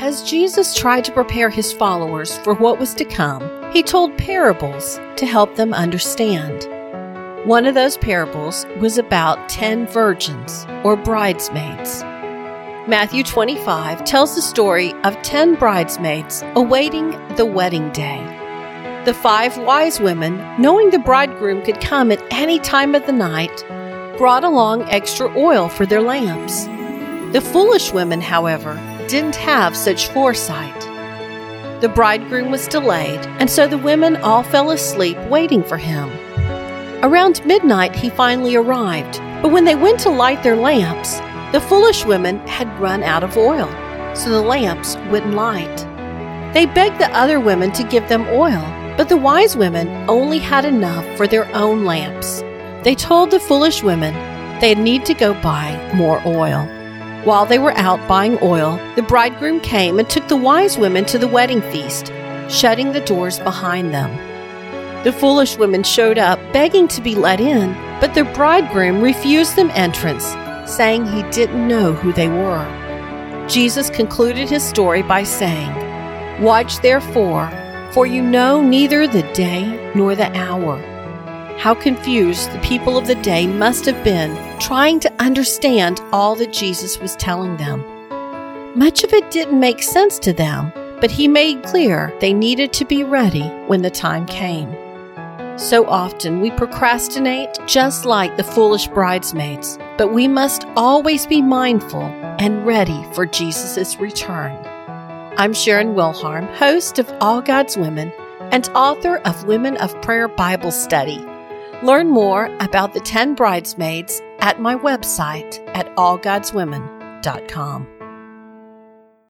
As Jesus tried to prepare his followers for what was to come, he told parables to help them understand. One of those parables was about ten virgins, or bridesmaids. Matthew 25 tells the story of ten bridesmaids awaiting the wedding day. The five wise women, knowing the bridegroom could come at any time of the night, brought along extra oil for their lamps. The foolish women, however, didn't have such foresight. The bridegroom was delayed, and so the women all fell asleep waiting for him. Around midnight, he finally arrived, but when they went to light their lamps, the foolish women had run out of oil, so the lamps wouldn't light. They begged the other women to give them oil, but the wise women only had enough for their own lamps. They told the foolish women they'd need to go buy more oil. While they were out buying oil, the bridegroom came and took the wise women to the wedding feast, shutting the doors behind them. The foolish women showed up, begging to be let in, but their bridegroom refused them entrance, saying he didn't know who they were. Jesus concluded his story by saying, Watch therefore, for you know neither the day nor the hour how confused the people of the day must have been trying to understand all that Jesus was telling them. Much of it didn't make sense to them, but he made clear they needed to be ready when the time came. So often we procrastinate just like the foolish bridesmaids, but we must always be mindful and ready for Jesus' return. I'm Sharon Wilharm, host of All God's Women and author of Women of Prayer Bible Study. Learn more about the 10 bridesmaids at my website at allgodswomen.com.